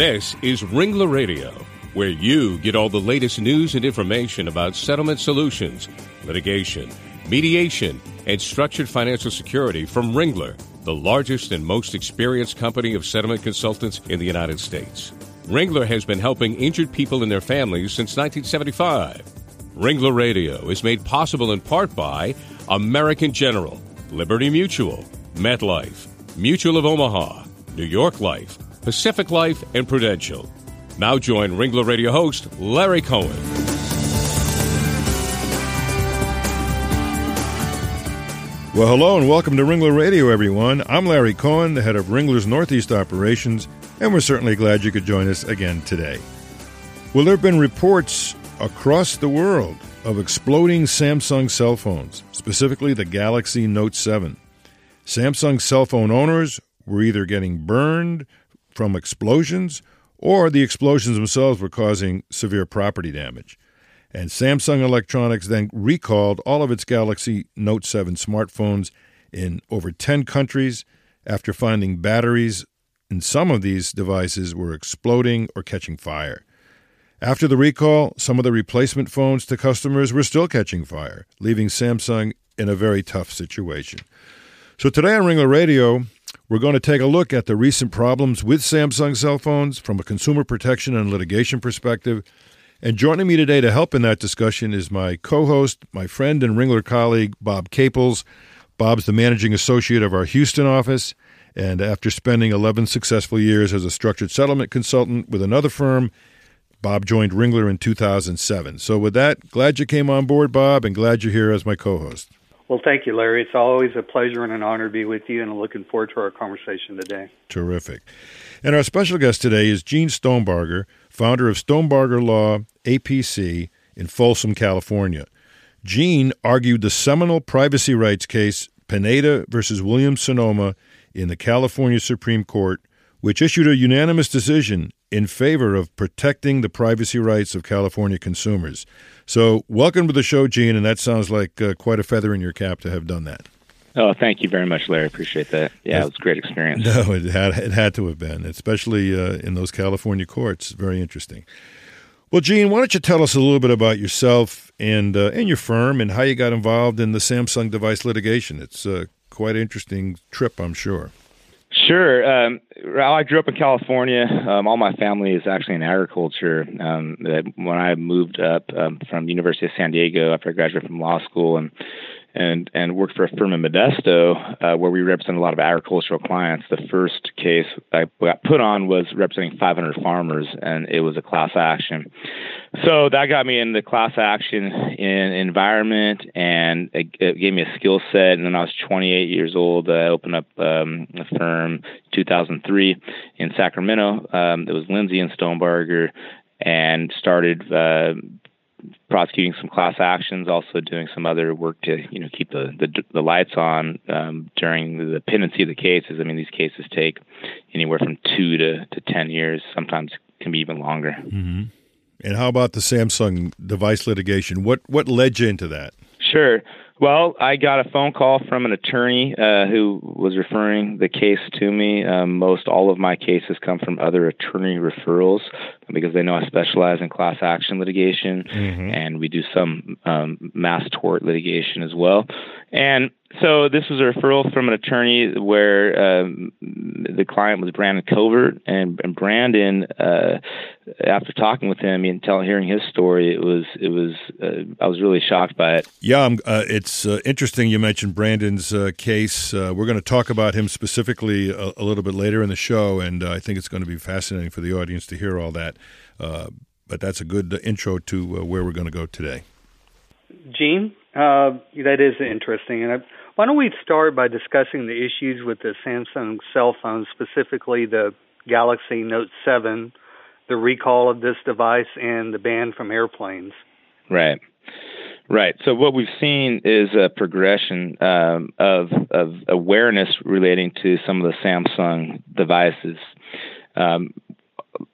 This is Ringler Radio, where you get all the latest news and information about settlement solutions, litigation, mediation, and structured financial security from Ringler, the largest and most experienced company of settlement consultants in the United States. Ringler has been helping injured people and their families since 1975. Ringler Radio is made possible in part by American General, Liberty Mutual, MetLife, Mutual of Omaha, New York Life, Pacific Life, and Prudential. Now join Ringler Radio host Larry Cohen. Well, hello and welcome to Ringler Radio, everyone. I'm Larry Cohen, the head of Ringler's Northeast Operations, and we're certainly glad you could join us again today. Well, there have been reports across the world of exploding Samsung cell phones, specifically the Galaxy Note 7. Samsung cell phone owners were either getting burned from explosions or the explosions themselves were causing severe property damage. And Samsung Electronics then recalled all of its Galaxy Note 7 smartphones in over 10 countries after finding batteries in some of these devices were exploding or catching fire. After the recall, some of the replacement phones to customers were still catching fire, leaving Samsung in a very tough situation. So today on Ringler Radio, we're going to take a look at the recent problems with Samsung cell phones from a consumer protection and litigation perspective. And joining me today to help in that discussion is my co host, my friend and Ringler colleague, Bob Caples. Bob's the managing associate of our Houston office. And after spending 11 successful years as a structured settlement consultant with another firm, Bob joined Ringler in 2007. So, with that, glad you came on board, Bob, and glad you're here as my co host. Well, thank you, Larry. It's always a pleasure and an honor to be with you, and I'm looking forward to our conversation today. Terrific. And our special guest today is Gene Stonebarger, founder of Stonebarger Law, APC, in Folsom, California. Gene argued the seminal privacy rights case Pineda versus Williams Sonoma in the California Supreme Court, which issued a unanimous decision in favor of protecting the privacy rights of California consumers. So, welcome to the show, Gene, and that sounds like uh, quite a feather in your cap to have done that. Oh, thank you very much, Larry. Appreciate that. Yeah, it was a great experience. No, it had it had to have been, especially uh, in those California courts. Very interesting. Well, Gene, why don't you tell us a little bit about yourself and uh, and your firm and how you got involved in the Samsung device litigation? It's uh, quite interesting trip, I'm sure. Sure. Um, I grew up in California. Um, all my family is actually in agriculture. Um, when I moved up um, from University of San Diego after I graduated from law school and and and worked for a firm in Modesto uh, where we represent a lot of agricultural clients. The first case I got put on was representing 500 farmers, and it was a class action. So that got me into class action in environment, and it, it gave me a skill set. And then I was 28 years old. I opened up um, a firm 2003 in Sacramento. Um, it was Lindsay and Stonebarger, and started uh, prosecuting some class actions, also doing some other work to you know keep the the, the lights on um, during the pendency of the cases. I mean, these cases take anywhere from two to, to ten years. Sometimes can be even longer. Mm-hmm. And how about the Samsung device litigation? What what led you into that? Sure. Well, I got a phone call from an attorney uh, who was referring the case to me. Um, most all of my cases come from other attorney referrals because they know I specialize in class action litigation, mm-hmm. and we do some um, mass tort litigation as well. And so this was a referral from an attorney where um, the client was Brandon Covert, and, and Brandon, uh, after talking with him and telling, hearing his story, it was it was uh, I was really shocked by it. Yeah, uh, it's uh, interesting. You mentioned Brandon's uh, case. Uh, we're going to talk about him specifically a, a, little bit later in the show, and I think it's going to be fascinating for the audience to hear all that. but that's a good intro to where we're going to go today. Gene, that is interesting, and I why don't we start by discussing the issues with the Samsung cell phone, specifically the Galaxy Note 7, the recall of this device, and the ban from airplanes? Right. Right. So what we've seen is a progression um, of of awareness relating to some of the Samsung devices. Um,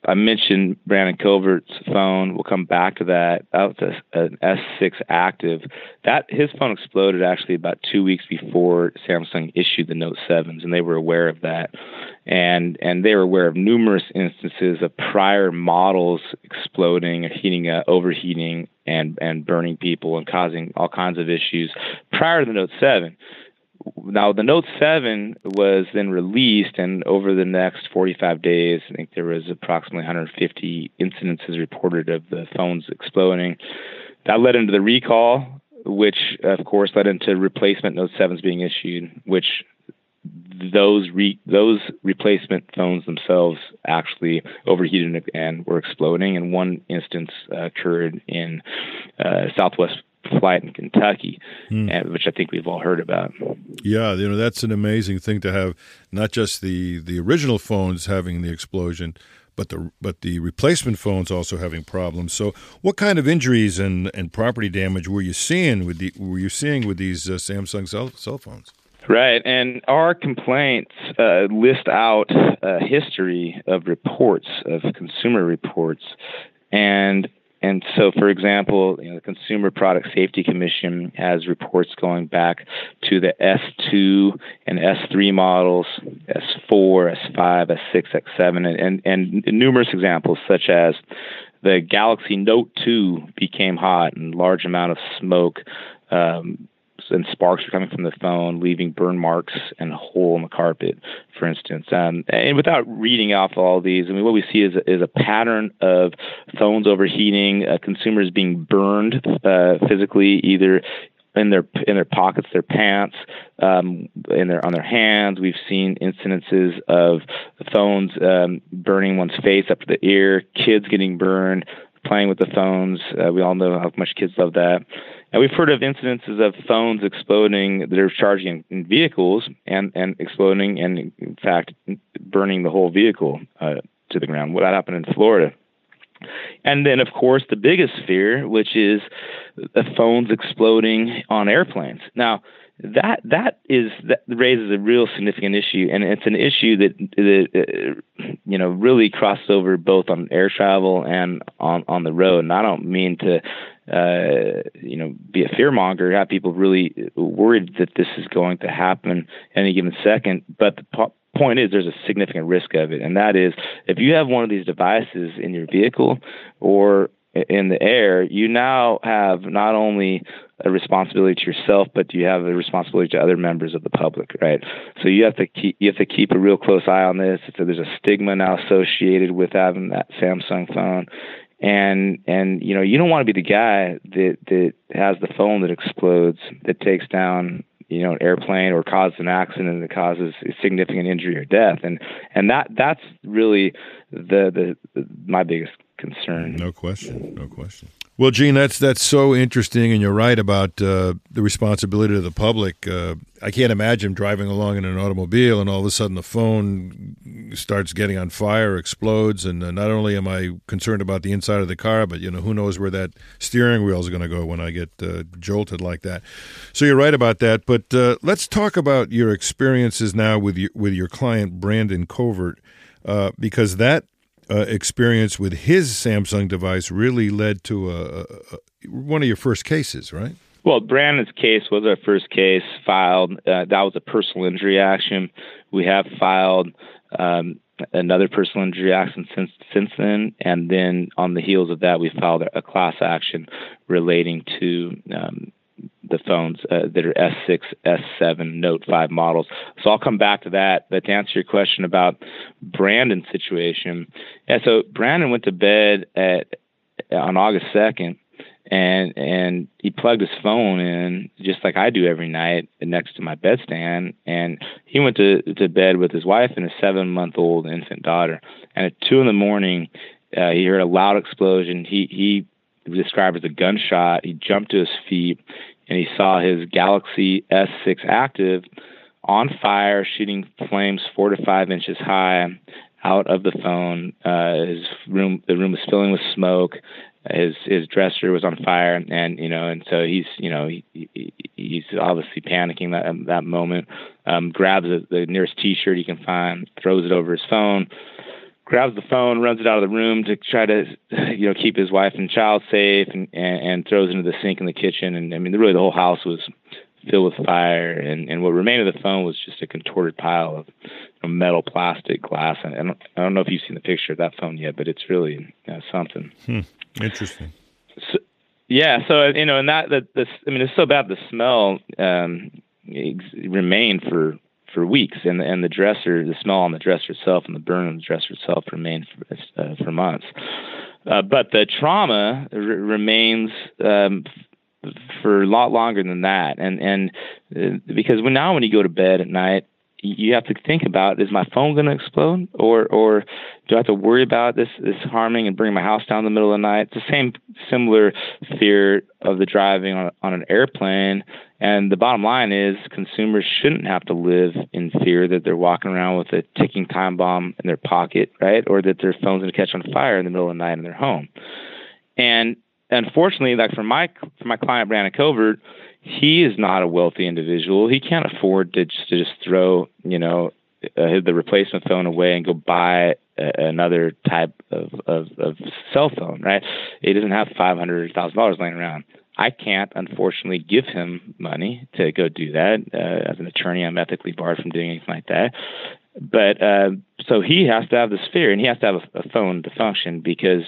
I mentioned Brandon Covert's phone. We'll come back to that. That was a, an S6 Active. That his phone exploded actually about two weeks before Samsung issued the Note 7s, and they were aware of that. And and they were aware of numerous instances of prior models exploding heating, uh, overheating, and and burning people and causing all kinds of issues prior to the Note 7 now the Note 7 was then released, and over the next 45 days, I think there was approximately 150 incidences reported of the phones exploding. That led into the recall, which of course led into replacement Note 7s being issued, which those re- those replacement phones themselves actually overheated and were exploding. And one instance uh, occurred in uh, Southwest flight in Kentucky, mm. and, which I think we've all heard about. Yeah, you know that's an amazing thing to have. Not just the the original phones having the explosion, but the but the replacement phones also having problems. So, what kind of injuries and, and property damage were you seeing with the were you seeing with these uh, Samsung cell, cell phones? Right, and our complaints uh, list out a history of reports of consumer reports, and and so, for example, you know, the Consumer Product Safety Commission has reports going back to the S2 and S3 models, S4, S5, S6, S7, and, and, and numerous examples such as the Galaxy Note 2 became hot and large amount of smoke um, and sparks are coming from the phone, leaving burn marks and a hole in the carpet, for instance. Um, and without reading off all these, I mean, what we see is, is a pattern of phones overheating, uh, consumers being burned uh, physically, either in their in their pockets, their pants, um, in their on their hands. We've seen incidences of phones um, burning one's face up to the ear, kids getting burned, playing with the phones. Uh, we all know how much kids love that. And we've heard of incidences of phones exploding that are charging in vehicles and, and exploding and, in fact, burning the whole vehicle uh, to the ground. What happened in Florida. And then, of course, the biggest fear, which is the phones exploding on airplanes. Now, that that is that raises a real significant issue, and it's an issue that, that uh, you know really crosses over both on air travel and on on the road. And I don't mean to uh, you know, be a fearmonger, have people really worried that this is going to happen any given second. But the po- point is, there's a significant risk of it, and that is if you have one of these devices in your vehicle or in the air, you now have not only a responsibility to yourself, but you have a responsibility to other members of the public, right? So you have to keep you have to keep a real close eye on this. So there's a stigma now associated with having that Samsung phone, and and you know you don't want to be the guy that that has the phone that explodes that takes down you know an airplane or causes an accident that causes significant injury or death and and that that's really the the my biggest concern no question no question well, Gene, that's that's so interesting, and you're right about uh, the responsibility of the public. Uh, I can't imagine driving along in an automobile and all of a sudden the phone starts getting on fire, explodes, and uh, not only am I concerned about the inside of the car, but you know who knows where that steering wheel is going to go when I get uh, jolted like that. So you're right about that. But uh, let's talk about your experiences now with your, with your client Brandon Covert, uh, because that uh, experience with his Samsung device really led to a, a, a, one of your first cases, right? Well, Brandon's case was our first case filed. Uh, that was a personal injury action. We have filed um, another personal injury action since since then, and then on the heels of that, we filed a, class action relating to um, the phones uh, that are S6, S7, Note 5 models. So I'll come back to that. But to answer your question about Brandon's situation, yeah, so Brandon went to bed at on August 2nd, and and he plugged his phone in just like I do every night next to my bedstand, and he went to to bed with his wife and a seven month old infant daughter. And at two in the morning, uh, he heard a loud explosion. He he described as a gunshot. He jumped to his feet and he saw his Galaxy S6 Active on fire, shooting flames four to five inches high out of the phone. Uh, his room, the room was filling with smoke. His his dresser was on fire, and you know, and so he's you know he, he he's obviously panicking that that moment. Um, grabs the, the nearest T-shirt he can find, throws it over his phone grabs the phone, runs it out of the room to try to, you know, keep his wife and child safe, and, and, and throws into the sink in the kitchen. And I mean, really, the whole house was filled with fire, and, and what remained of the phone was just a contorted pile of you know, metal, plastic, glass. And I don't, I don't know if you've seen the picture of that phone yet, but it's really uh, something. Hmm. Interesting. So, yeah, so you know, and that the, the I mean, it's so bad the smell um, remained for for weeks, and and the dresser, the smell on the dresser itself, and the burn on the dresser itself remained for, uh, for months. Uh, but the trauma r- remains um, for a lot longer than that, and and uh, because when now when you go to bed at night, you have to think about is my phone going to explode or or do I have to worry about this this harming and bringing my house down in the middle of the night? It's the same similar fear of the driving on, on an airplane. And the bottom line is consumers shouldn't have to live in fear that they're walking around with a ticking time bomb in their pocket, right? Or that their phone's going to catch on fire in the middle of the night in their home. And unfortunately, like for my for my client Brandon Covert, he is not a wealthy individual. He can't afford to just, to just throw, you know, uh, the replacement phone away and go buy a, another type of, of, of cell phone, right? He doesn't have five hundred thousand dollars laying around. I can't, unfortunately, give him money to go do that. Uh, as an attorney, I'm ethically barred from doing anything like that. But uh, so he has to have this fear, and he has to have a, a phone to function because,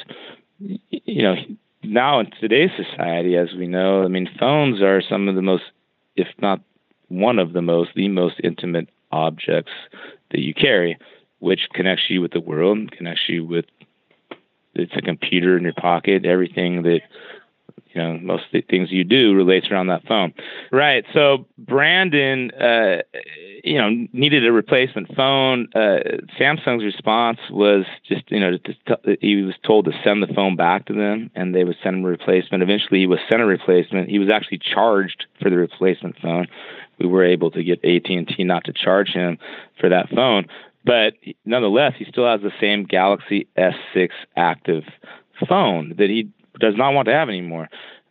you know, now in today's society, as we know, I mean, phones are some of the most, if not one of the most, the most intimate objects that you carry, which connects you with the world, connects you with it's a computer in your pocket, everything that you know most of the things you do relates around that phone. Right. So brandon uh, you know needed a replacement phone. Uh, samsung's response was just you know to, he was told to send the phone back to them and they would send him a replacement. Eventually he was sent a replacement. He was actually charged for the replacement phone. We were able to get AT&T not to charge him for that phone. But nonetheless he still has the same Galaxy S6 active phone that he does not want to have anymore.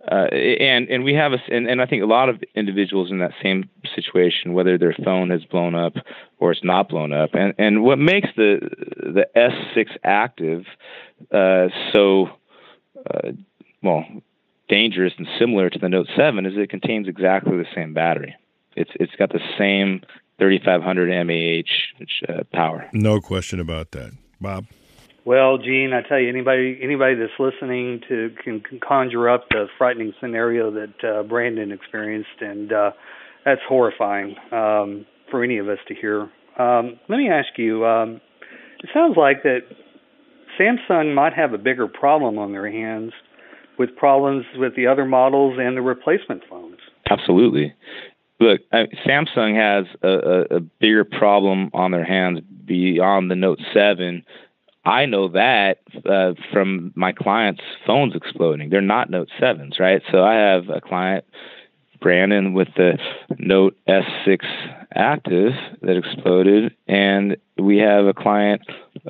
Uh, and and we have a and, and I think a lot of individuals in that same situation, whether their phone has blown up or it's not blown up, and and what makes the the S6 active uh, so uh, well dangerous and similar to the Note 7 is it contains exactly the same battery. It's it's got the same 3500 mAh power. No question about that, Bob. Well, Gene, I tell you, anybody anybody that's listening to can, can conjure up the frightening scenario that uh, Brandon experienced, and uh, that's horrifying um, for any of us to hear. Um, let me ask you: um, It sounds like that Samsung might have a bigger problem on their hands with problems with the other models and the replacement phones. Absolutely. Look, Samsung has a, a, a bigger problem on their hands beyond the Note 7 I know that uh, from my clients' phones exploding. They're not Note 7s, right? So I have a client, Brandon, with the Note S6 Active that exploded, and we have a client,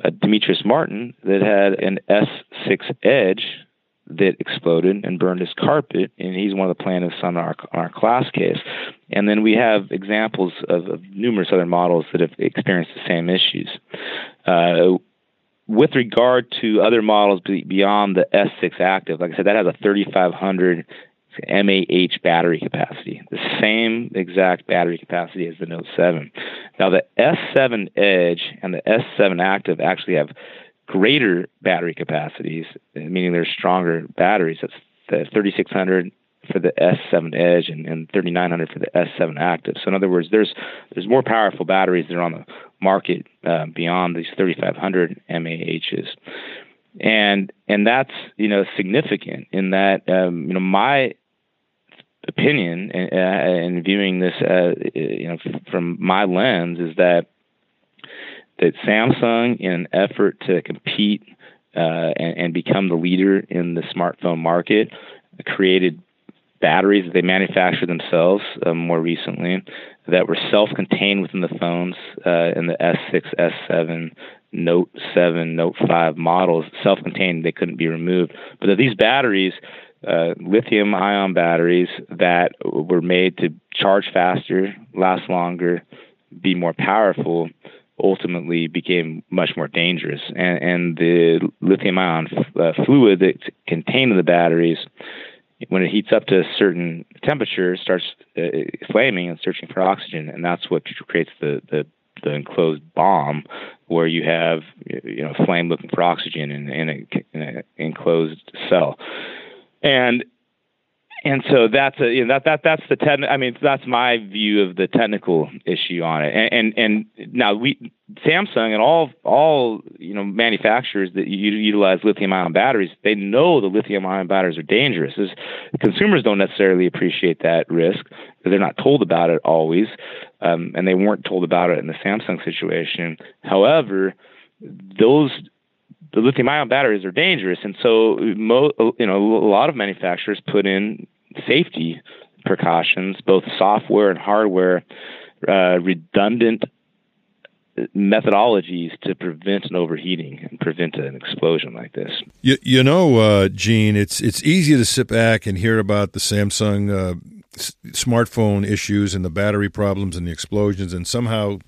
uh, Demetrius Martin, that had an S6 Edge that exploded and burned his carpet, and he's one of the plaintiffs on our on our class case. And then we have examples of, of numerous other models that have experienced the same issues. Uh, with regard to other models beyond the S6 Active, like I said, that has a 3500 mAh battery capacity, the same exact battery capacity as the Note 7. Now, the S7 Edge and the S7 Active actually have greater battery capacities, meaning they're stronger batteries. That's the 3600 for the S7 Edge and, and 3900 for the S7 Active. So in other words, there's there's more powerful batteries that are on the market uh, beyond these 3500 MAHs, and and that's you know significant in that um, you know my opinion uh, and viewing this uh, you know from my lens is that that Samsung in an effort to compete uh, and, and, become the leader in the smartphone market created batteries that they manufacture themselves uh, more recently that were self-contained within the phones uh, in the S6, S7, Note 7, Note 5 models, self-contained, they couldn't be removed. But that these batteries, uh, lithium-ion batteries that were made to charge faster, last longer, be more powerful, ultimately became much more dangerous. And, and the lithium ion f- uh, fluid that's contained in the batteries, when it heats up to a certain temperature, starts uh, flaming and searching for oxygen, and that's what creates the, the the enclosed bomb, where you have you know flame looking for oxygen in, in, a, in an enclosed cell, and and so that's a you know that that that's the ten I mean that's my view of the technical issue on it. And and, and now we Samsung and all all you know manufacturers that utilize lithium ion batteries they know the lithium ion batteries are dangerous. Consumers don't necessarily appreciate that risk. They're not told about it always um, and they weren't told about it in the Samsung situation. However those the lithium ion batteries are dangerous, and so mo- you know a lot of manufacturers put in safety precautions, both software and hardware, uh, redundant methodologies to prevent an overheating and prevent an explosion like this. You, you know, uh, Gene, it's it's easy to sit back and hear about the Samsung uh, s- smartphone issues and the battery problems and the explosions, and somehow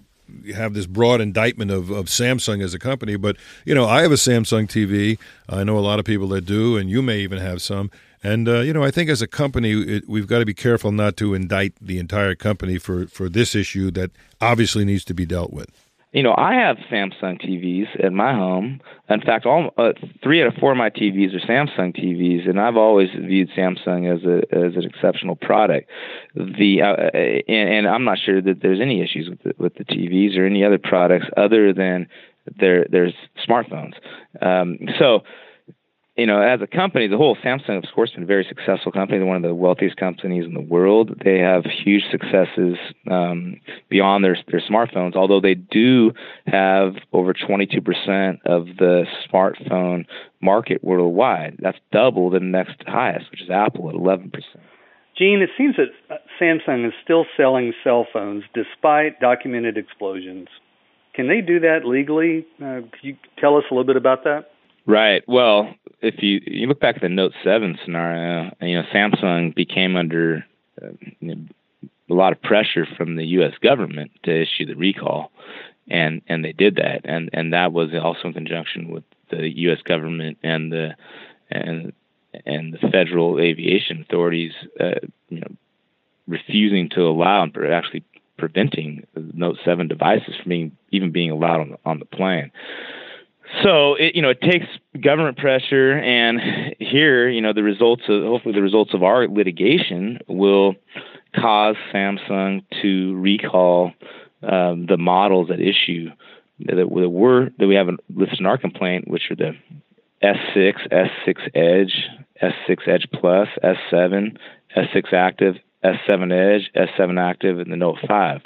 have this broad indictment of, of Samsung as a company, but you know, I have a Samsung TV. I know a lot of people that do, and you may even have some. And uh, you know, I think as a company, it, we've got to be careful not to indict the entire company for for this issue that obviously needs to be dealt with you know, I have Samsung TVs at my home. In fact, all uh, three out of four of my TVs are Samsung TVs, and I've always viewed Samsung as a as an exceptional product. The uh, and, and I'm not sure that there's any issues with the, with the TVs or any other products other than their their smartphones. Um, so you know, as a company, the whole Samsung, of course, been a very successful company. They're one of the wealthiest companies in the world. They have huge successes um, beyond their their smartphones. Although they do have over 22% of the smartphone market worldwide. That's double the next highest, which is Apple at 11%. Gene, it seems that Samsung is still selling cell phones despite documented explosions. Can they do that legally? Uh, could you tell us a little bit about that? Right. Well, if you you look back at the Note Seven scenario, you know Samsung became under uh, you know, a lot of pressure from the U.S. government to issue the recall, and and they did that, and and that was also in conjunction with the U.S. government and the and and the federal aviation authorities, uh, you know, refusing to allow and actually preventing Note Seven devices from being even being allowed on the, on the plane so it, you know it takes government pressure and here you know the results of hopefully the results of our litigation will cause samsung to recall um, the models at issue that, were that we have listed in our complaint which are the s6 s6 edge s6 edge plus s7 s6 active s7 edge s7 active and the note 5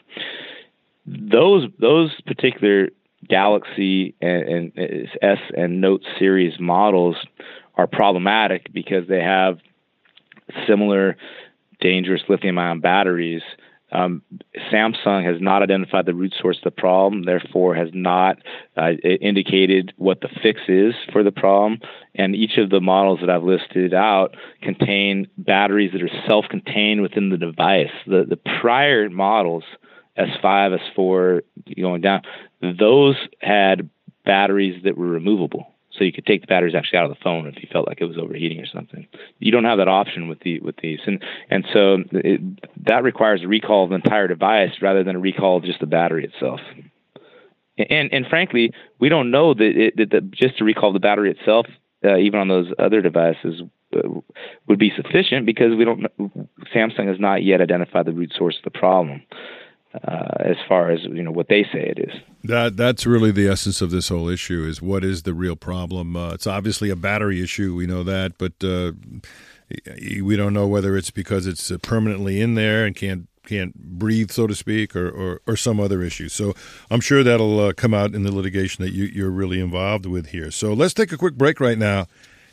those those particular Galaxy and, and S and Note series models are problematic because they have similar dangerous lithium ion batteries. Um, Samsung has not identified the root source of the problem, therefore, has not uh, indicated what the fix is for the problem. And each of the models that I've listed out contain batteries that are self contained within the device. The, the prior models, S5, S4, going down, those had batteries that were removable. So you could take the batteries actually out of the phone if you felt like it was overheating or something. You don't have that option with the with these, and and so it, that requires a recall of the entire device rather than a recall of just the battery itself. And and frankly, we don't know that, it, that, that just to recall the battery itself, uh, even on those other devices, uh, would be sufficient because we don't. Samsung has not yet identified the root source of the problem uh, as far as you know what they say it is. That that's really the essence of this whole issue is what is the real problem. Uh, it's obviously a battery issue, we know that, but uh, we don't know whether it's because it's uh, permanently in there and can't can't breathe, so to speak, or, or, or some other issue. So I'm sure that'll uh, come out in the litigation that you, you're really involved with here. So let's take a quick break right now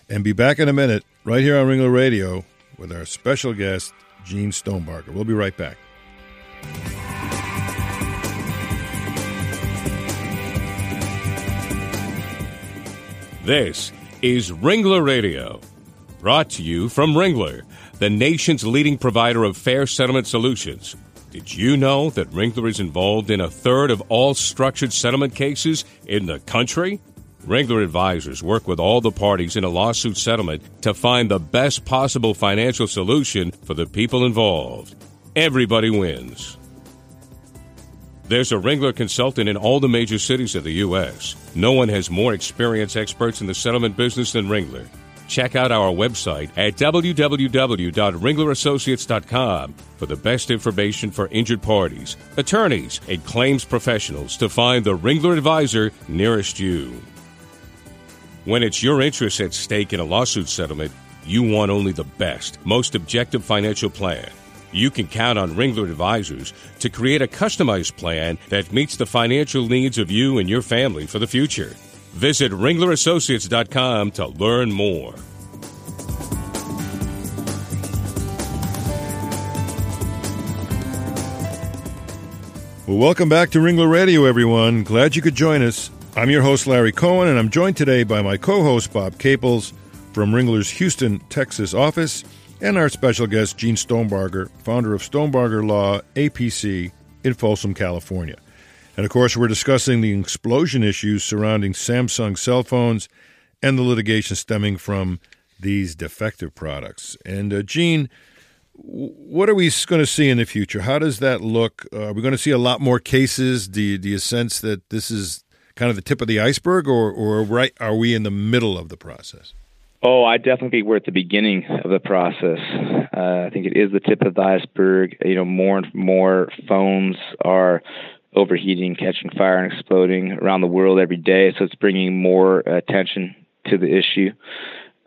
and be back in a minute right here on Ringler Radio with our special guest, Gene Stonebarger. We'll be right back. This is Ringler Radio, brought to you from Ringler, the nation's leading provider of fair settlement solutions. Did you know that Ringler is involved in a third of all structured settlement cases in the country? Ringler advisors work with all the parties in a lawsuit settlement to find the best possible financial solution for the people involved. Everybody wins. There's a Ringler consultant in all the major cities of the U.S. No one has more experienced experts in the settlement business than Ringler. Check out our website at www.ringlerassociates.com for the best information for injured parties, attorneys, and claims professionals to find the Ringler advisor nearest you. When it's your interests at stake in a lawsuit settlement, you want only the best, most objective financial plan. You can count on Ringler Advisors to create a customized plan that meets the financial needs of you and your family for the future. Visit ringlerassociates.com to learn more. Well, welcome back to Ringler Radio, everyone. Glad you could join us. I'm your host, Larry Cohen, and I'm joined today by my co host, Bob Caples, from Ringler's Houston, Texas office, and our special guest, Gene Stonebarger, founder of Stonebarger Law, APC, in Folsom, California. And of course, we're discussing the explosion issues surrounding Samsung cell phones and the litigation stemming from these defective products. And uh, Gene, what are we going to see in the future? How does that look? Uh, are we going to see a lot more cases? Do you, do you sense that this is kind of the tip of the iceberg, or, or right are we in the middle of the process? Oh, I definitely think we're at the beginning of the process. Uh, I think it is the tip of the iceberg. You know, more and more phones are overheating, catching fire, and exploding around the world every day. So it's bringing more attention to the issue.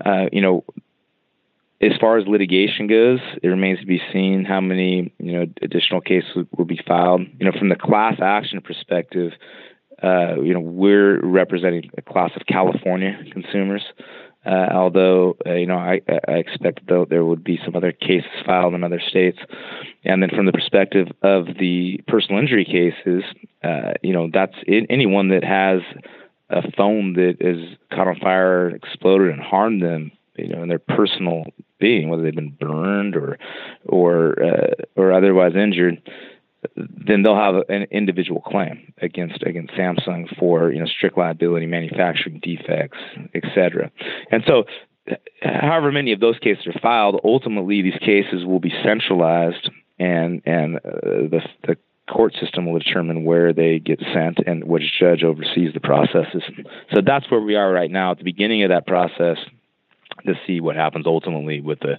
Uh, you know, as far as litigation goes, it remains to be seen how many you know additional cases will be filed. You know, from the class action perspective, uh, you know we're representing a class of California consumers. Uh, although uh, you know, I, I expect though there would be some other cases filed in other states, and then from the perspective of the personal injury cases, uh, you know, that's in, anyone that has a phone that is caught on fire, exploded, and harmed them, you know, in their personal being, whether they've been burned or or uh, or otherwise injured then they'll have an individual claim against against Samsung for you know strict liability, manufacturing defects, etc. And so, however many of those cases are filed, ultimately these cases will be centralized, and and uh, the the court system will determine where they get sent and which judge oversees the processes. So that's where we are right now at the beginning of that process to see what happens ultimately with the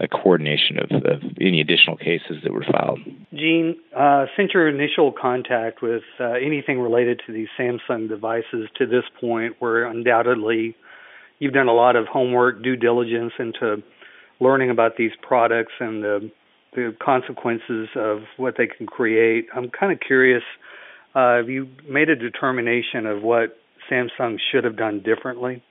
a coordination of, of, any additional cases that were filed. Gene, uh, since your initial contact with uh, anything related to these Samsung devices to this point, where undoubtedly you've done a lot of homework, due diligence into learning about these products and the, the consequences of what they can create, I'm kind of curious. Uh, have you made a determination of what Samsung should have done differently?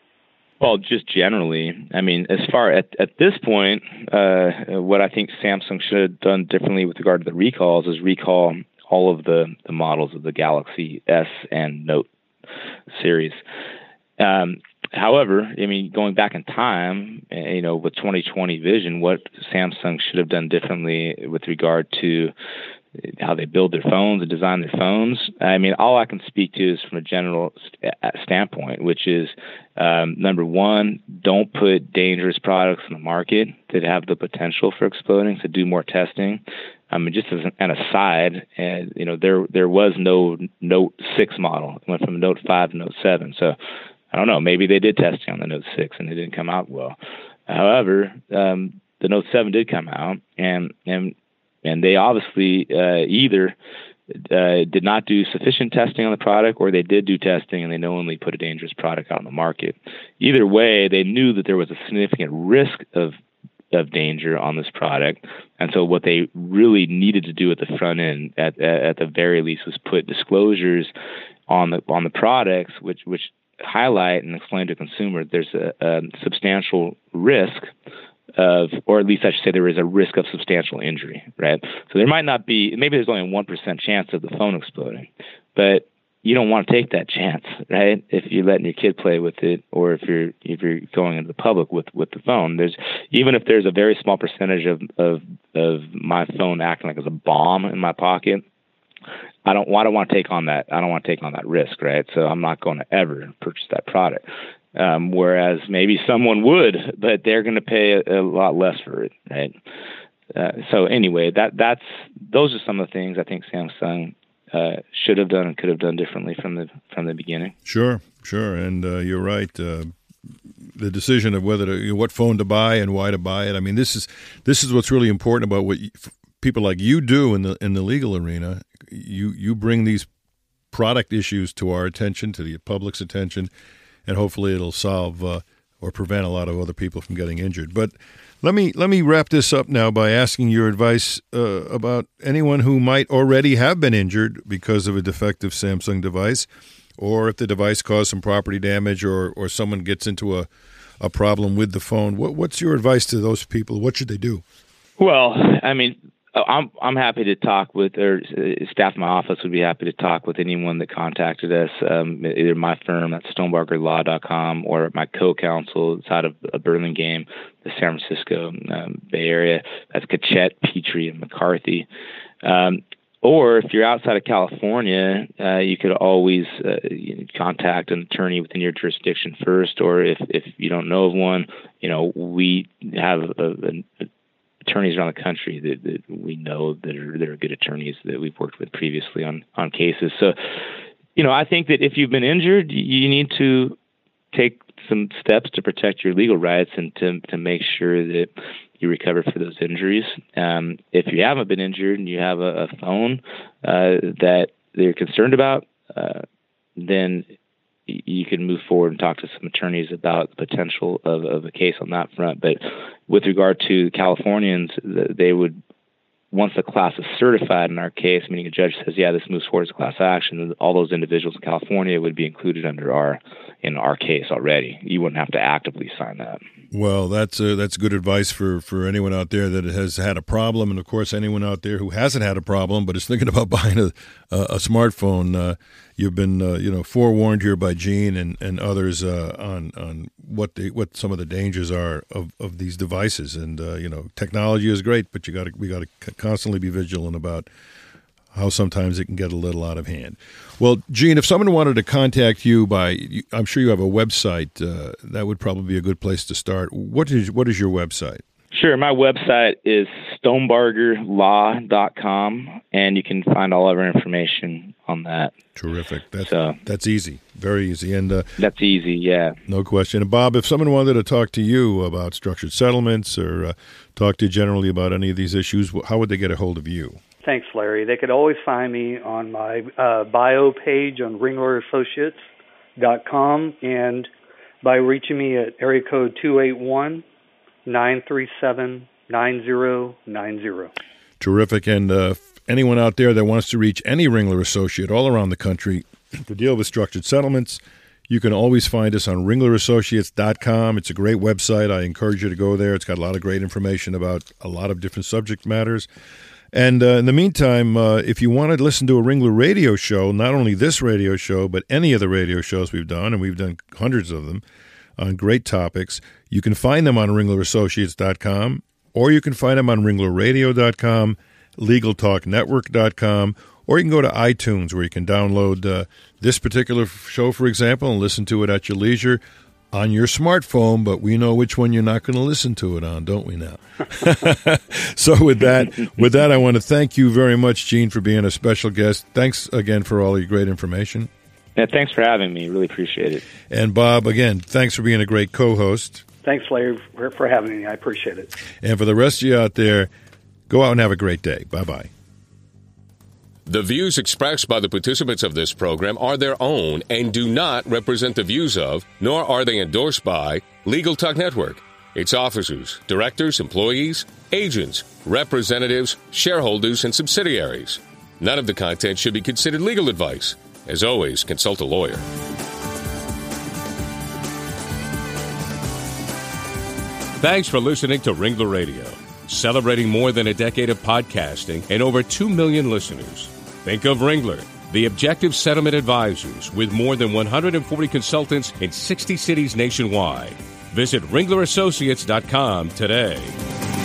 Well, just generally, I mean, as far at at this point, uh, what I think Samsung should have done differently with regard to the recalls is recall all of the the models of the Galaxy S and Note series. Um, however, I mean, going back in time, eh, you know, with 2020 vision, what Samsung should have done differently with regard to how they build their phones and design their phones. I mean, all I can speak to is from a general st- standpoint, which is um, number one, don't put dangerous products in the market that have the potential for exploding. So do more testing. I mean, just as an aside, and you know, there there was no Note six model. It went from Note five to Note seven. So I don't know. Maybe they did testing on the Note six and it didn't come out well. However, um, the Note seven did come out, and and and they obviously uh, either uh, did not do sufficient testing on the product, or they did do testing and they knowingly put a dangerous product out on the market. Either way, they knew that there was a significant risk of of danger on this product, and so what they really needed to do at the front end, at at the very least, was put disclosures on the on the products, which which highlight and explain to consumers there's a, a substantial risk of, or at least I should say, there is a risk of substantial injury, right? So there might not be, maybe there's only a 1% chance of the phone exploding, but you don't want to take that chance, right? If you're letting your kid play with it, or if you're if you're going into the public with with the phone, there's even if there's a very small percentage of of of my phone acting like it's a bomb in my pocket, I don't I don't want to take on that I don't want to take on that risk, right? So I'm not going to ever purchase that product. Um, whereas maybe someone would, but they're going to pay a, a, lot less for it, right? Uh, so anyway, that that's those are some of the things I think Samsung uh, should have done and could have done differently from the from the beginning. Sure, sure, and uh, you're right. Uh, the decision of whether to, what phone to buy and why to buy it. I mean, this is this is what's really important about what you, people like you do in the in the legal arena. You you bring these product issues to our attention, to the public's attention, and hopefully it'll solve uh, or prevent a lot of other people from getting injured. But let me let me wrap this up now by asking your advice uh, about anyone who might already have been injured because of a defective Samsung device, or if the device caused some property damage, or or someone gets into a a problem with the phone. What, what's your advice to those people? What should they do? Well, I mean, Oh, I'm I'm happy to talk with, or uh, staff in my office would be happy to talk with anyone that contacted us, um, either my firm at stonebargerlaw.com or my co-counsel outside of a Burlingame, the San Francisco um, Bay Area. That's Cotchett, Pitre, and McCarthy. Um, or if you're outside of California, uh, you could always uh, contact an attorney within your jurisdiction first. Or if if you don't know of one, you know we have a, a, attorneys around the country that, that we know that are are good attorneys that we've worked with previously on on cases. So, you know, I think that if you've been injured, you need to take some steps to protect your legal rights and to to make sure that you recover for those injuries. Um, if you haven't been injured and you have a, a phone uh, that they're concerned about, uh, then you can move forward and talk to some attorneys about the potential of, of a case on that front. But with regard to Californians, they would once the class is certified in our case, meaning a judge says, yeah, this moves forward as class action, all those individuals in California would be included under our in our case already. You wouldn't have to actively sign that. Well, that's uh, that's good advice for, for anyone out there that has had a problem, and of course, anyone out there who hasn't had a problem but is thinking about buying a a, a smartphone. Uh, you've been uh, you know forewarned here by Gene and and others uh, on on what the what some of the dangers are of, of these devices. And uh, you know, technology is great, but you got to we got to constantly be vigilant about how sometimes it can get a little out of hand. Well, Gene, if someone wanted to contact you by, I'm sure you have a website. Uh, that would probably be a good place to start. What is what is your website? Sure. My website is stonebargerlaw.com, and you can find all of our information on that. Terrific. That's, so, that's easy. Very easy. And uh, That's easy, yeah. No question. And Bob, if someone wanted to talk to you about structured settlements or uh, talk to you generally about any of these issues, how would they get a hold of you? Thanks, Larry. They could always find me on my uh, bio page on ringlerassociates.com and by reaching me at area code 281 937 9090. Terrific. And uh, anyone out there that wants to reach any Ringler associate all around the country to deal with structured settlements, you can always find us on ringlerassociates.com. It's a great website. I encourage you to go there. It's got a lot of great information about a lot of different subject matters. And uh, in the meantime, uh, if you want to listen to a Ringler radio show, not only this radio show, but any of the radio shows we've done, and we've done hundreds of them on great topics, you can find them on ringlerassociates.com, or you can find them on ringlerradio.com, legaltalknetwork.com, or you can go to iTunes where you can download uh, this particular show, for example, and listen to it at your leisure on your smartphone, but we know which one you're not going to listen to it on, don't we now? so with that, with that, I want to thank you very much, Gene, for being a special guest. Thanks again for all your great information. Yeah, thanks for having me. Really appreciate it. And Bob, again, thanks for being a great co-host. Thanks, Larry, for having me. I appreciate it. And for the rest of you out there, go out and have a great day. Bye bye. The views expressed by the participants of this program are their own and do not represent the views of, nor are they endorsed by, Legal Talk Network, its officers, directors, employees, agents, representatives, shareholders, and subsidiaries. None of the content should be considered legal advice. As always, consult a lawyer. Thanks for listening to Ringler Radio, celebrating more than a decade of podcasting and over 2 million listeners. Think of Ringler The Objective Settlement Advisors, with more than 140 consultants in 60 cities nationwide. Visit ringlerassociates.com today.